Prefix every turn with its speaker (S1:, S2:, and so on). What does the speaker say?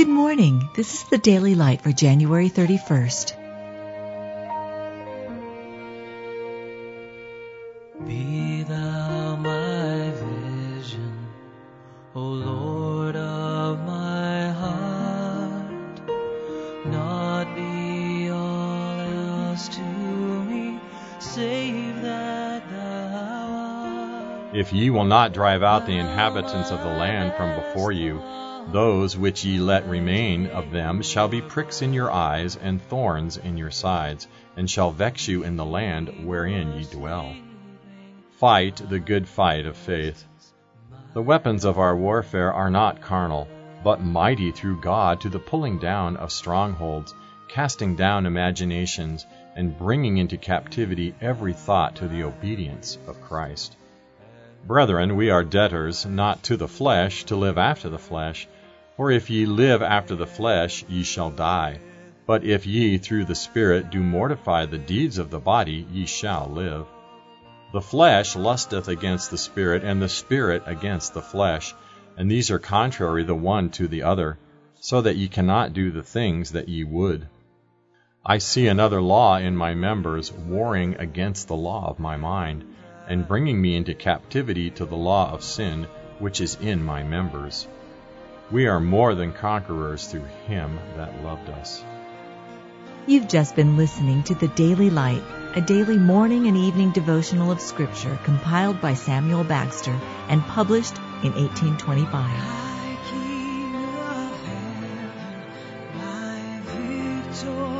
S1: Good morning. This is the Daily Light for January 31st.
S2: Be thou my vision, O Lord of my heart, not be all else to me, save.
S3: If ye will not drive out the inhabitants of the land from before you, those which ye let remain of them shall be pricks in your eyes and thorns in your sides, and shall vex you in the land wherein ye dwell. Fight the good fight of faith. The weapons of our warfare are not carnal, but mighty through God to the pulling down of strongholds, casting down imaginations, and bringing into captivity every thought to the obedience of Christ. Brethren, we are debtors, not to the flesh, to live after the flesh. For if ye live after the flesh, ye shall die. But if ye through the Spirit do mortify the deeds of the body, ye shall live. The flesh lusteth against the Spirit, and the Spirit against the flesh, and these are contrary the one to the other, so that ye cannot do the things that ye would. I see another law in my members, warring against the law of my mind, and bringing me into captivity to the law of sin, which is in my members. We are more than conquerors through him that loved us.
S1: You've just been listening to the Daily Light, a daily morning and evening devotional of Scripture compiled by Samuel Bagster and published in 1825.
S2: My